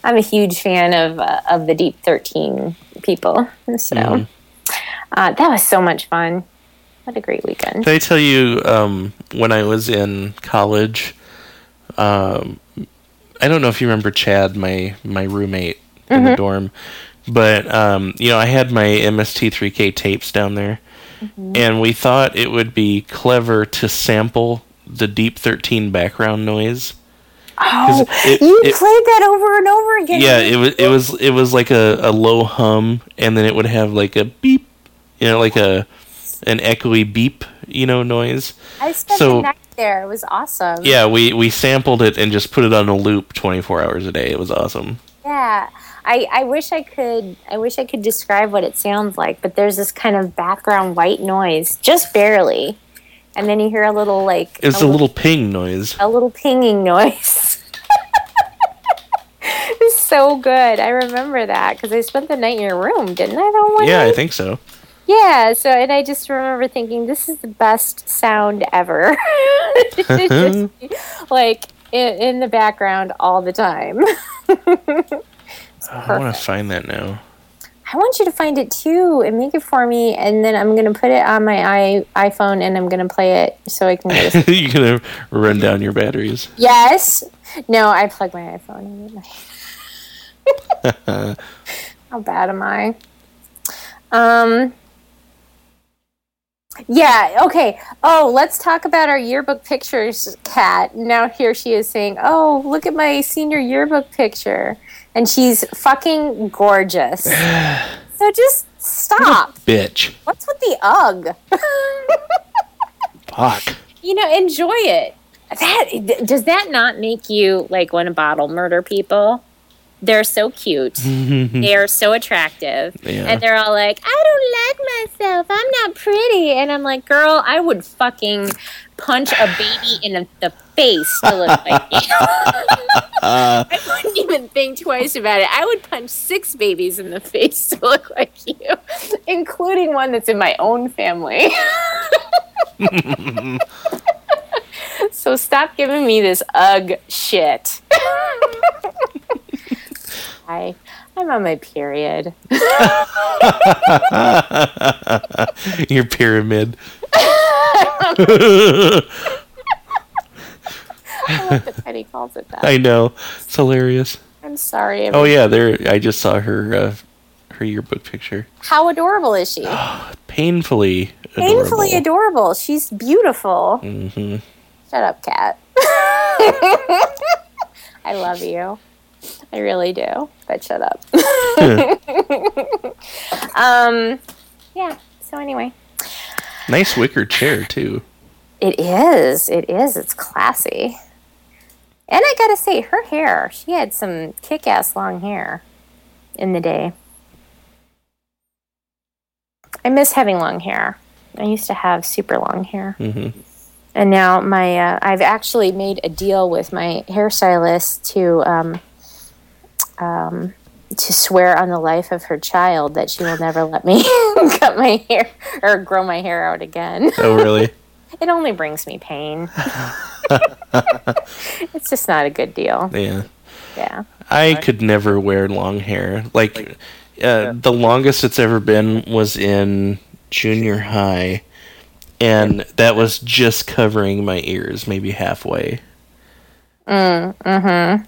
I'm a huge fan of uh, of the Deep Thirteen people. So Mhm. uh, that was so much fun. What a great weekend. Did I tell you um, when I was in college? Um, I don't know if you remember Chad, my my roommate in the dorm, but um, you know I had my MST3K tapes down there, and we thought it would be clever to sample the Deep Thirteen background noise. Oh, it- you it- played that over and over again. Yeah, it was it was it was like a, a low hum, and then it would have like a beep, you know, like a an echoey beep, you know, noise. I spent So- the night there. It was awesome. Yeah, we we sampled it and just put it on a loop 24 hours a day. It was awesome. Yeah. I, I wish I could I wish I could describe what it sounds like, but there's this kind of background white noise, just barely. And then you hear a little like It's a little ping noise. a little pinging noise. it's so good. I remember that because I spent the night in your room, didn't I? That one Yeah, I think so. Yeah, so and I just remember thinking this is the best sound ever. Just, like in, in the background all the time. I want to find that now. I want you to find it too and make it for me, and then I'm gonna put it on my i iPhone and I'm gonna play it so I can get a You're gonna run down your batteries. Yes. No, I plug my iPhone in. How bad am I? Um. Yeah. Okay. Oh, let's talk about our yearbook pictures, Kat. Now here she is saying, "Oh, look at my senior yearbook picture," and she's fucking gorgeous. so just stop. Bitch. What's with the ugh? Fuck. you know, enjoy it. That does that not make you like want to bottle murder people? They're so cute. they are so attractive. Yeah. And they're all like, I don't like myself. I'm not pretty. And I'm like, girl, I would fucking punch a baby in the- the face to look like you. I wouldn't even think twice about it. I would punch six babies in the face to look like you, including one that's in my own family. so stop giving me this ugh shit. I, I'm on my period. Your pyramid. I love that Penny calls it that. I know. It's hilarious. I'm sorry. Oh yeah, there. I just saw her uh, her yearbook picture. How adorable is she? Painfully, adorable. Painfully adorable. She's beautiful. hmm Shut up, Kat. I love you. I really do. But shut up. um, yeah. So anyway, Nice wicker chair too. it is. It is. It's classy. And I gotta say, her hair. She had some kick-ass long hair in the day. I miss having long hair. I used to have super long hair. hmm and now my uh, I've actually made a deal with my hairstylist to um, um, to swear on the life of her child that she will never let me cut my hair or grow my hair out again. Oh really? It only brings me pain. it's just not a good deal. yeah. Yeah. I could never wear long hair. Like, uh, the longest it's ever been was in junior high, and that was just covering my ears, maybe halfway. Mm, mm-hmm.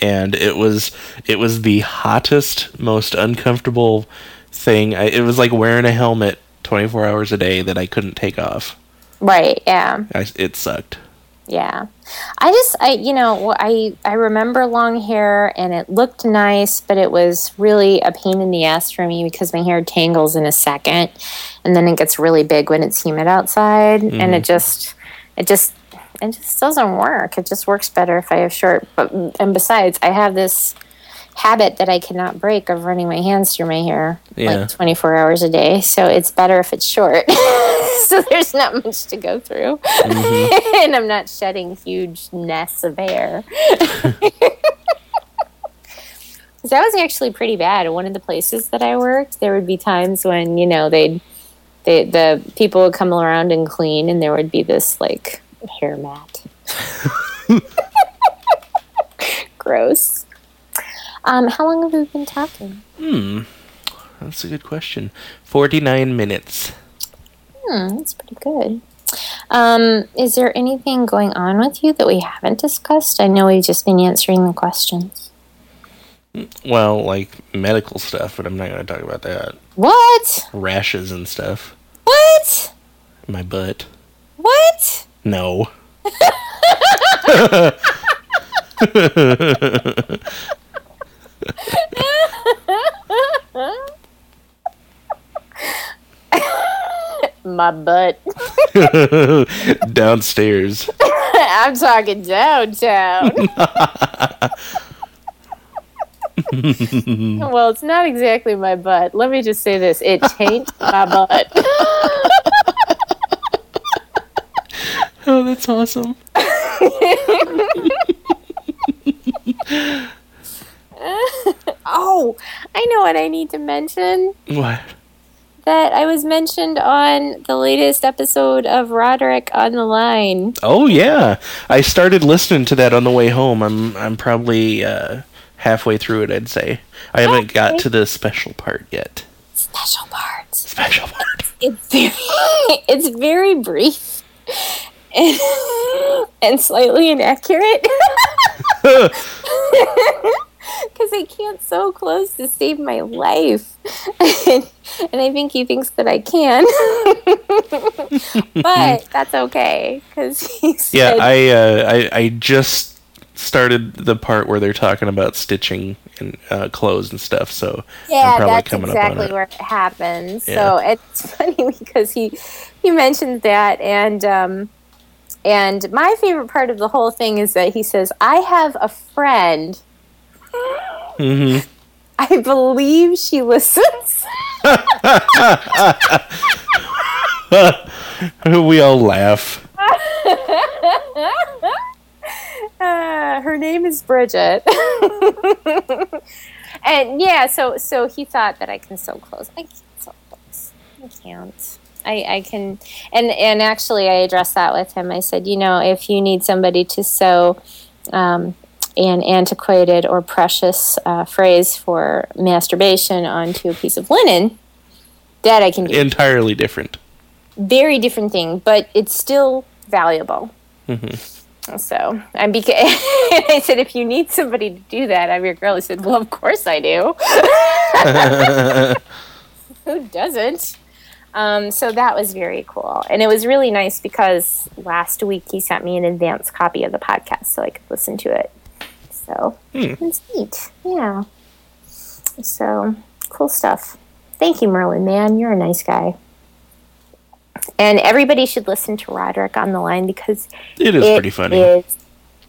And it was it was the hottest, most uncomfortable thing. I, it was like wearing a helmet twenty four hours a day that I couldn't take off. Right. Yeah. I, it sucked. Yeah. I just I you know, I I remember long hair and it looked nice, but it was really a pain in the ass for me because my hair tangles in a second and then it gets really big when it's humid outside and it mm-hmm. just it just it just doesn't work. It just works better if I have short but and besides, I have this habit that I cannot break of running my hands through my hair Yeah. like 24 hours a day. So it's better if it's short. so there's not much to go through. Mm-hmm. and I'm not shedding huge nests of hair. that was actually pretty bad. One of the places that I worked, there would be times when, you know, they'd they, the people would come around and clean and there would be this like hair mat. Gross. Um, how long have we been talking? Hmm. That's a good question. Forty nine minutes. Hmm, that's pretty good. Um, is there anything going on with you that we haven't discussed? I know we've just been answering the questions. Well, like medical stuff, but I'm not going to talk about that. What? Rashes and stuff. What? My butt. What? No. My butt. Downstairs. I'm talking downtown. well, it's not exactly my butt. Let me just say this it changed my butt. Oh, that's awesome. oh, I know what I need to mention. What? That I was mentioned on the latest episode of Roderick on the Line. Oh yeah, I started listening to that on the way home. I'm I'm probably uh, halfway through it. I'd say I haven't got to the special part yet. Special parts. Special part. It's very, it's very brief and, and slightly inaccurate. Because I can't so close to save my life. and, I think he thinks that I can. but that's okay. Because he Yeah, I, uh, I I just started the part where they're talking about stitching and uh, clothes and stuff. So yeah, I'm probably that's coming up exactly it. where it happens. Yeah. So it's funny because he he mentioned that, and um, and my favorite part of the whole thing is that he says, "I have a friend. hmm I believe she listens." we all laugh. Uh, her name is Bridget. and yeah, so so he thought that I can sew clothes. I can't sew clothes. I can't. I, I can and and actually I addressed that with him. I said, you know, if you need somebody to sew um, an antiquated or precious uh, phrase for masturbation onto a piece of linen, that I can do. Entirely different. Very different thing, but it's still valuable. hmm So I'm beca- I said, if you need somebody to do that, I'm your girl. He said, well, of course I do. Who doesn't? Um, so that was very cool, and it was really nice because last week he sent me an advance copy of the podcast so I could listen to it. So it's neat, yeah. So cool stuff. Thank you, Merlin. Man, you're a nice guy. And everybody should listen to Roderick on the line because It is it pretty funny. is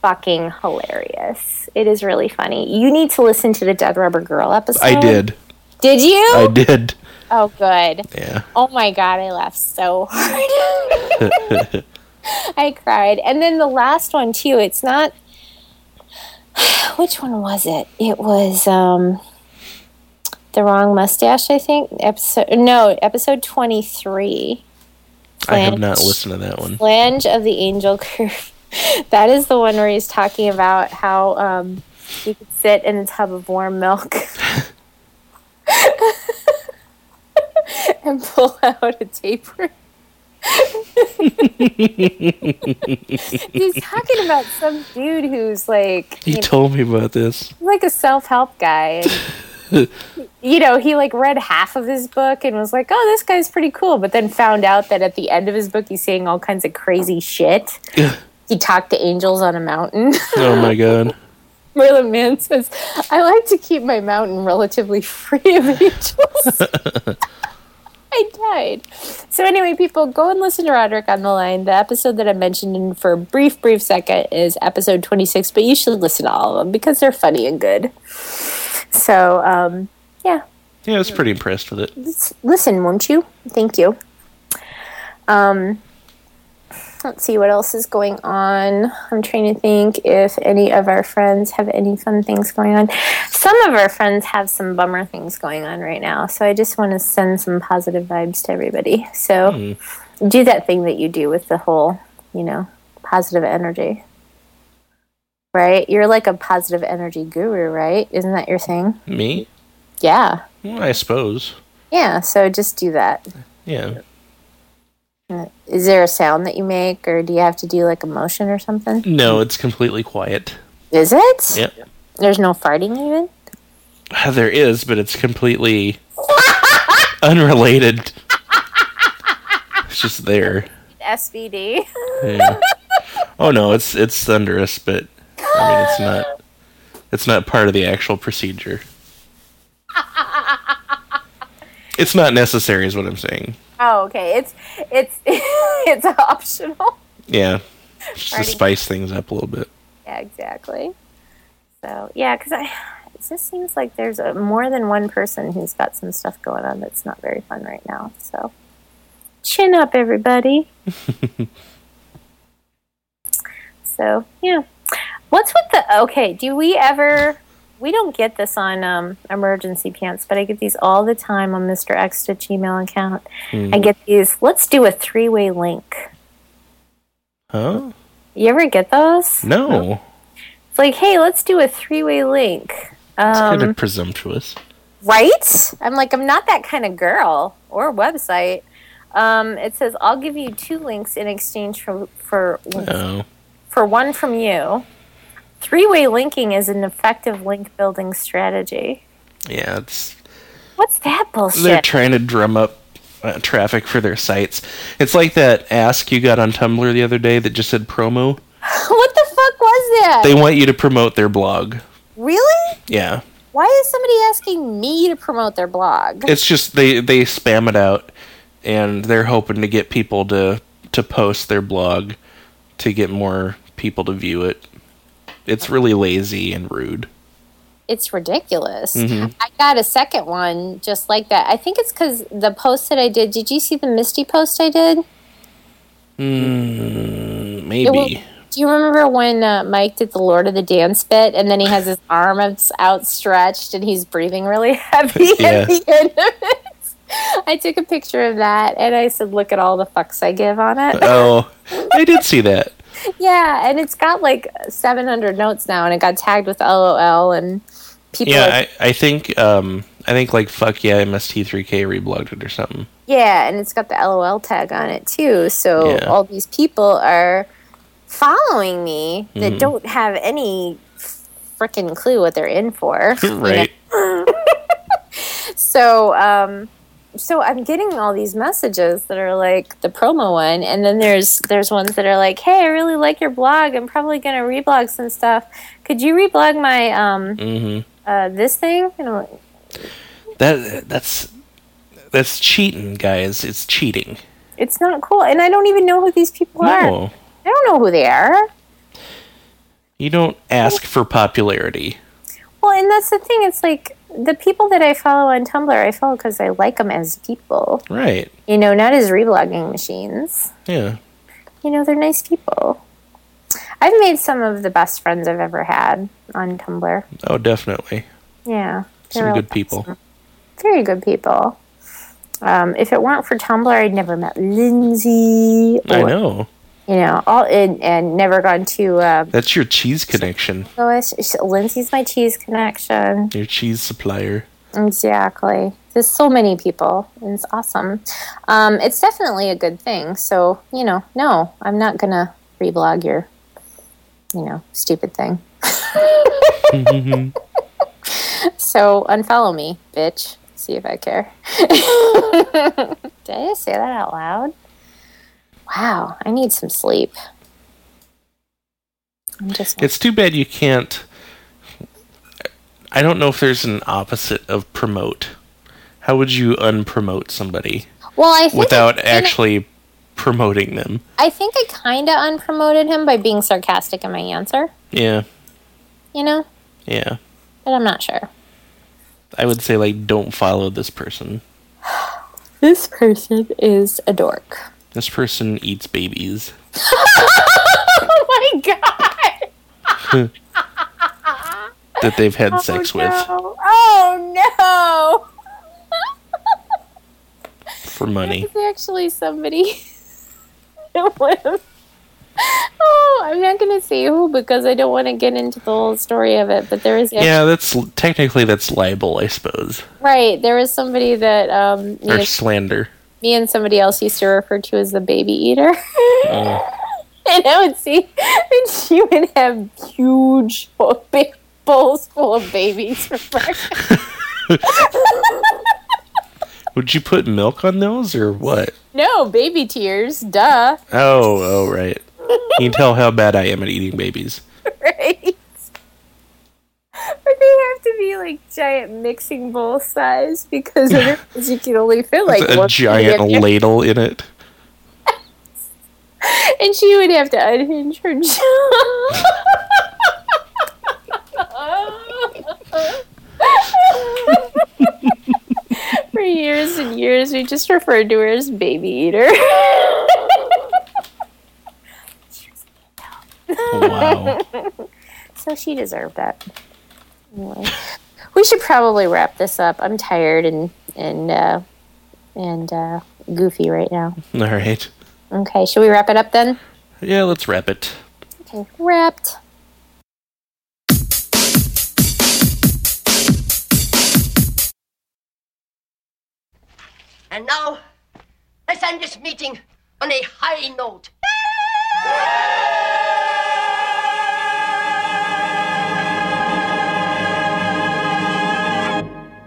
fucking hilarious. It is really funny. You need to listen to the Dead Rubber Girl episode. I did. Did you? I did. Oh, good. Yeah. Oh my god, I laughed so hard. I cried. And then the last one too. It's not which one was it? It was um the wrong mustache, I think. Episode no, episode 23. I have not listened to that one. Flange of the Angel Curve. that is the one where he's talking about how um you could sit in a tub of warm milk and pull out a taper. he's talking about some dude who's like He you know, told me about this. like a self-help guy and you know he like read half of his book and was like oh this guy's pretty cool but then found out that at the end of his book he's saying all kinds of crazy shit he talked to angels on a mountain Oh my god. Merlin Mann says i like to keep my mountain relatively free of angels I died. So anyway, people, go and listen to Roderick on the line. The episode that I mentioned in for a brief, brief second is episode 26, but you should listen to all of them because they're funny and good. So, um, yeah, Yeah, I was pretty impressed with it. Let's listen, won't you? Thank you. Um, let's see what else is going on. I'm trying to think if any of our friends have any fun things going on. Some of our friends have some bummer things going on right now, so I just want to send some positive vibes to everybody. So hmm. do that thing that you do with the whole, you know, positive energy. Right? You're like a positive energy guru, right? Isn't that your thing? Me? Yeah. Well, I suppose. Yeah, so just do that. Yeah. Uh, is there a sound that you make, or do you have to do like a motion or something? No, it's completely quiet. Is it? Yep. There's no farting even? Uh, there is, but it's completely unrelated. It's just there. SBD. Yeah. Oh no, it's it's thunderous, but I mean it's not it's not part of the actual procedure. It's not necessary is what I'm saying. Oh, okay. It's it's it's optional. Yeah. Just to spice things up a little bit. Yeah, exactly. So yeah, because I it just seems like there's a, more than one person who's got some stuff going on that's not very fun right now. So chin up, everybody. so yeah, what's with the okay? Do we ever? We don't get this on um, emergency pants, but I get these all the time on Mr. X to Gmail account. I get these. Let's do a three-way link. Huh? You ever get those? No. It's like, hey, let's do a three-way link. It's kind Um, of presumptuous. right? I'm like, I'm not that kind of girl or website. Um, it says I'll give you two links in exchange for for Oh. for one from you. Three-way linking is an effective link building strategy. Yeah, it's What's that bullshit? they're trying to drum up uh, traffic for their sites. It's like that ask you got on Tumblr the other day that just said promo. what the fuck was that? They want you to promote their blog. really? Yeah. Why is somebody asking me to promote their blog? It's just they they spam it out and they're hoping to get people to to post their blog to get more people to view it. It's really lazy and rude. it's ridiculous. Mhm. I got a second one just like that. I think it's because the post that I did. Did you see the Misty post I did? Mm, maybe. was- do you remember when uh, Mike did the Lord of the Dance bit, and then he has his arm outstretched and he's breathing really heavy Yeah. at the end of it? I took a picture of that and I said, "Look at all the fucks I give on it." oh, I did see that. Yeah, and it's got like 700 notes now, and it got tagged with LOL and people. Yeah, are- I, I think um I think like fuck yeah MST3K reblogged it or something. Yeah, and it's got the LOL tag on it too. So Yeah. all these people are following me that don't have any freaking clue what they're in for. right. So, um, so I'm getting all these messages that are like the promo one, and then there's there's ones that are like, "Hey, I really like your blog. I'm probably gonna reblog some stuff. Could you reblog my um hmm uh, this thing?" And I'm like, That that's that's cheating, guys. It's cheating. it's not cool, and I don't even know who these people are. I don't know who they are. you don't ask for popularity. Well, and that's the thing. It's like the people that I follow on Tumblr, I follow because I like them as people. Right. You know, not as reblogging machines. Yeah. You know, they're nice people. I've made some of the best friends I've ever had on Tumblr. Oh, definitely. Yeah, Some good all people. awesome. Very good people. Um, if it weren't for Tumblr, I'd never met Lindsay. I know. You know, all and, and never gone to uh, That's your cheese connection. Lois. Lindsay's my cheese connection. Your cheese supplier. Exactly. There's so many people. It's awesome. Um, it's definitely a good thing. So, you know, no, I'm not going to reblog your, you know, stupid thing. so, unfollow me, bitch. See if I care. Did I just say that out loud? Wow, I need some sleep. I'm just. It's too bad you can't. I don't know if there's an opposite of promote. How would you unpromote somebody well, I think without I- actually promoting them? I think I kind of unpromoted him by being sarcastic in my answer. Yeah. You know, Yeah. but I'm not sure. I would say like don't follow this person. This person is a dork. This person eats babies. Oh my god! that they've had sex with. Oh no! for money. It's actually somebody. oh, I'm not gonna say who because I don't want to get into the whole story of it. But there is actually, Yeah, that's technically that's libel, I suppose, right. There was somebody that um, or and, slander. Me and somebody else used to refer to as the baby eater. Oh. and I would see, and she would have huge big bowls full of babies for breakfast. Would you put milk on those or what? no, baby tears, duh. Oh, oh, right. Can you can tell how bad I am at eating babies. Right. But they have to be like giant mixing bowl size because otherwise you can only fit like a one giant in ladle in it. and she would have to unhinge her jaw. For years and years, we just referred to her as Baby Eater. Wow. so she deserved that. Anyway, we should probably wrap this up. I'm tired and and uh, and uh, goofy right now. All right. Okay, should we wrap it up then? Yeah, let's wrap it. Okay, wrapped. And now, let's end this meeting on a high note.